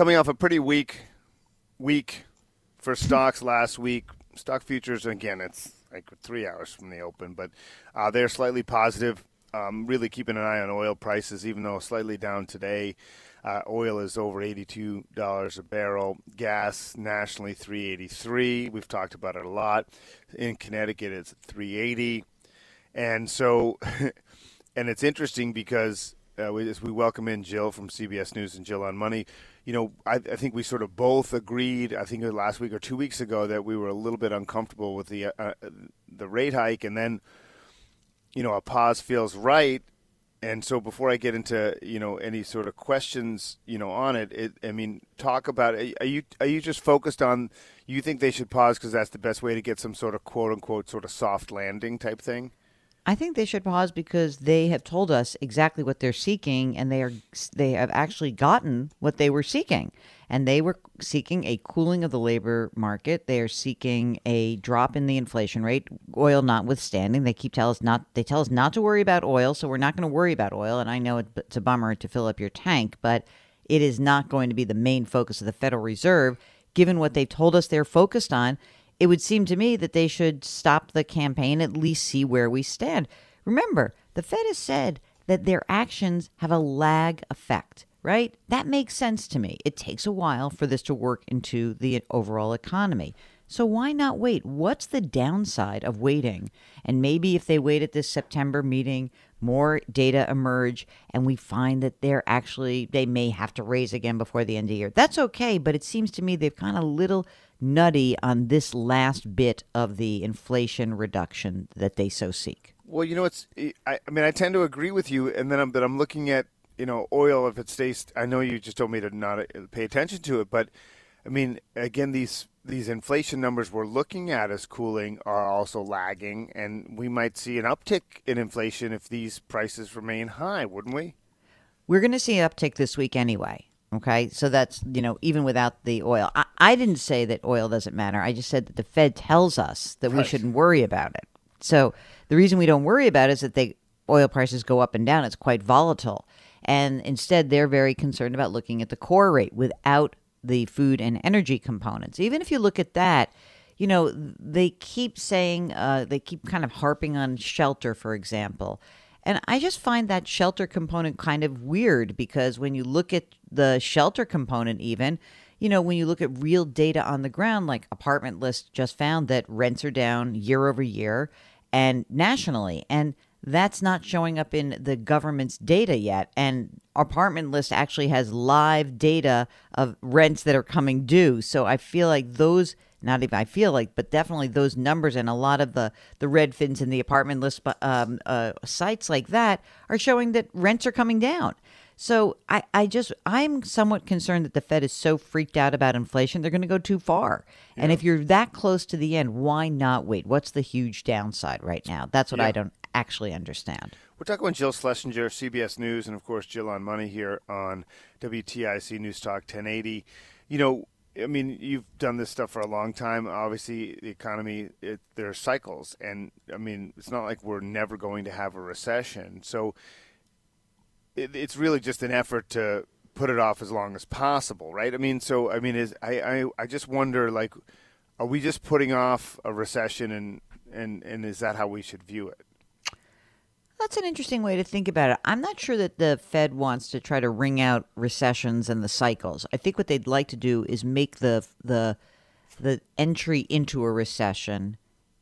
Coming off a pretty weak week for stocks last week, stock futures, again, it's like three hours from the open, but uh, they're slightly positive. Um, really keeping an eye on oil prices, even though slightly down today. Uh, oil is over eighty-two dollars a barrel. Gas nationally three eighty-three. We've talked about it a lot. In Connecticut, it's three eighty, and so, and it's interesting because uh, we, as we welcome in Jill from CBS News and Jill on Money. You know, I, I, think we sort of both agreed. I think last week or two weeks ago that we were a little bit uncomfortable with the uh, the rate hike, and then, you know, a pause feels right and so before I get into you know any sort of questions you know on it, it I mean talk about are you are you just focused on you think they should pause because that's the best way to get some sort of quote unquote sort of soft landing type thing? I think they should pause because they have told us exactly what they're seeking, and they are they have actually gotten what they were seeking, and they were seeking a cooling of the labor market. They are seeking a drop in the inflation rate, oil notwithstanding. They keep tell us not they tell us not to worry about oil, so we're not going to worry about oil. And I know it's a bummer to fill up your tank, but it is not going to be the main focus of the Federal Reserve, given what they've told us they're focused on it would seem to me that they should stop the campaign, at least see where we stand. Remember, the Fed has said that their actions have a lag effect, right? That makes sense to me. It takes a while for this to work into the overall economy. So why not wait? What's the downside of waiting? And maybe if they wait at this September meeting, more data emerge and we find that they're actually they may have to raise again before the end of the year. That's okay, but it seems to me they've kind of little nutty on this last bit of the inflation reduction that they so seek. Well, you know, it's. I, I mean, I tend to agree with you, and then I'm, but I'm looking at you know oil. If it stays, I know you just told me to not uh, pay attention to it, but I mean, again, these these inflation numbers we're looking at as cooling are also lagging, and we might see an uptick in inflation if these prices remain high, wouldn't we? We're going to see an uptick this week anyway. Okay, so that's you know even without the oil. I, I didn't say that oil doesn't matter. I just said that the Fed tells us that right. we shouldn't worry about it. So the reason we don't worry about it is that they oil prices go up and down. It's quite volatile, and instead they're very concerned about looking at the core rate without the food and energy components. Even if you look at that, you know they keep saying uh, they keep kind of harping on shelter, for example. And I just find that shelter component kind of weird because when you look at the shelter component, even, you know, when you look at real data on the ground, like Apartment List just found that rents are down year over year and nationally. And that's not showing up in the government's data yet. And Apartment List actually has live data of rents that are coming due. So I feel like those not even I feel like, but definitely those numbers and a lot of the the Redfins and the apartment list um, uh, sites like that are showing that rents are coming down. So I, I just I'm somewhat concerned that the Fed is so freaked out about inflation they're going to go too far. Yeah. And if you're that close to the end, why not wait? What's the huge downside right now? That's what yeah. I don't actually understand. We're talking with Jill Schlesinger, CBS News, and of course Jill on Money here on WTIC News Talk 1080. You know, I mean, you've done this stuff for a long time. Obviously, the economy, it, there are cycles. And, I mean, it's not like we're never going to have a recession. So it, it's really just an effort to put it off as long as possible, right? I mean, so, I mean, is I, I, I just wonder, like, are we just putting off a recession and, and, and is that how we should view it? That's an interesting way to think about it. I'm not sure that the Fed wants to try to wring out recessions and the cycles. I think what they'd like to do is make the the the entry into a recession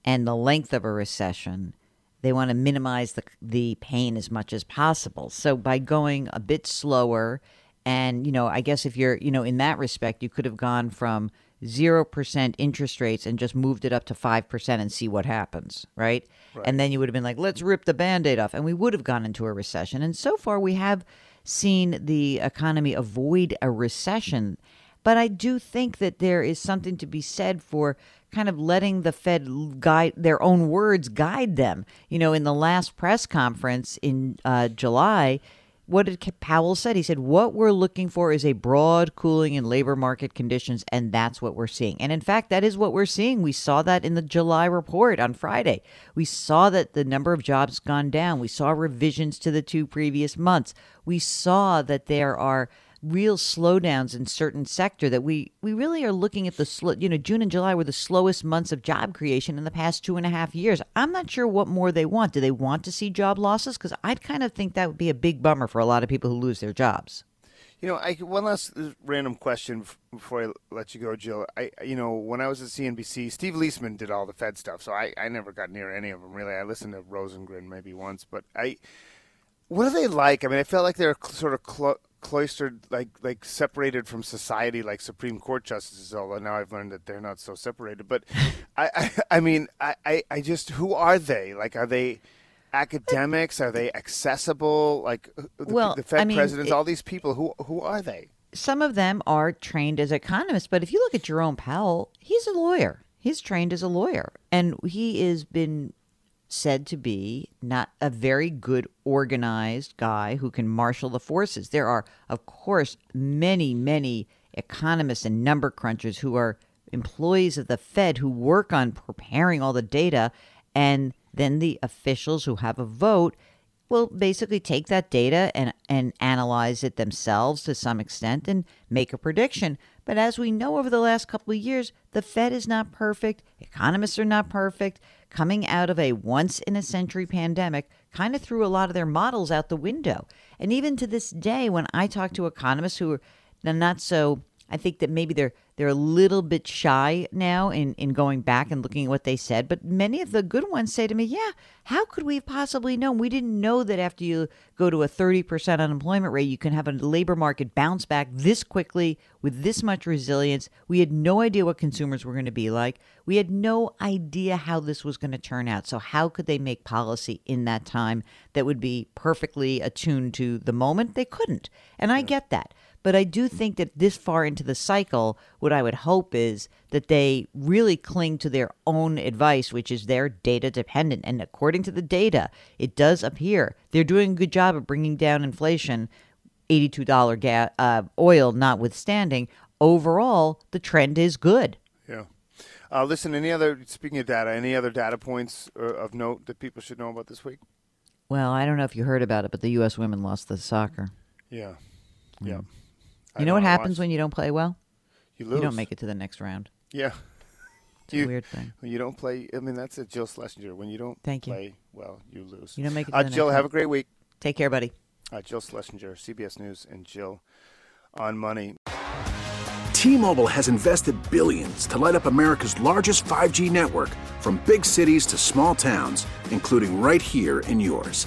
and the length of a recession. They want to minimize the the pain as much as possible. So by going a bit slower and you know, I guess if you're, you know, in that respect, you could have gone from 0% interest rates and just moved it up to 5% and see what happens, right? right? And then you would have been like, let's rip the band aid off. And we would have gone into a recession. And so far, we have seen the economy avoid a recession. But I do think that there is something to be said for kind of letting the Fed guide their own words guide them. You know, in the last press conference in uh, July, what did Powell said? He said what we're looking for is a broad cooling in labor market conditions, and that's what we're seeing. And in fact, that is what we're seeing. We saw that in the July report on Friday. We saw that the number of jobs gone down. We saw revisions to the two previous months. We saw that there are real slowdowns in certain sector that we we really are looking at the slow you know june and july were the slowest months of job creation in the past two and a half years i'm not sure what more they want do they want to see job losses because i'd kind of think that would be a big bummer for a lot of people who lose their jobs you know, I one last uh, random question before I let you go, Jill. I, you know, when I was at CNBC, Steve Liesman did all the Fed stuff, so I, I never got near any of them really. I listened to Rosengren maybe once, but I, what are they like? I mean, I felt like they're sort of clo- cloistered, like like separated from society, like Supreme Court justices. Although now I've learned that they're not so separated. But I, I, I mean, I, I, I just who are they? Like, are they? academics? Are they accessible? Like the, well, the Fed I mean, presidents, it, all these people, who who are they? Some of them are trained as economists, but if you look at Jerome Powell, he's a lawyer. He's trained as a lawyer, and he has been said to be not a very good organized guy who can marshal the forces. There are, of course, many, many economists and number crunchers who are employees of the Fed who work on preparing all the data, and then the officials who have a vote will basically take that data and, and analyze it themselves to some extent and make a prediction. But as we know over the last couple of years, the Fed is not perfect, economists are not perfect coming out of a once in a century pandemic kind of threw a lot of their models out the window. And even to this day, when I talk to economists who are not so, I think that maybe they're they're a little bit shy now in, in going back and looking at what they said, but many of the good ones say to me, Yeah, how could we have possibly known? We didn't know that after you go to a 30% unemployment rate, you can have a labor market bounce back this quickly with this much resilience. We had no idea what consumers were going to be like. We had no idea how this was going to turn out. So, how could they make policy in that time that would be perfectly attuned to the moment? They couldn't. And I get that. But I do think that this far into the cycle, what I would hope is that they really cling to their own advice, which is they're data dependent. And according to the data, it does appear they're doing a good job of bringing down inflation, $82 ga- uh, oil notwithstanding. Overall, the trend is good. Yeah. Uh, listen, any other, speaking of data, any other data points uh, of note that people should know about this week? Well, I don't know if you heard about it, but the U.S. women lost the soccer. Yeah. Yeah. Mm. You know what happens when you don't play well? You lose. You don't make it to the next round. Yeah. It's you, a weird thing. When you don't play, I mean, that's a Jill Schlesinger. When you don't Thank play you. well, you lose. You don't make it uh, Jill, have a great week. Take care, buddy. Uh, Jill Schlesinger, CBS News, and Jill on Money. T-Mobile has invested billions to light up America's largest 5G network from big cities to small towns, including right here in yours.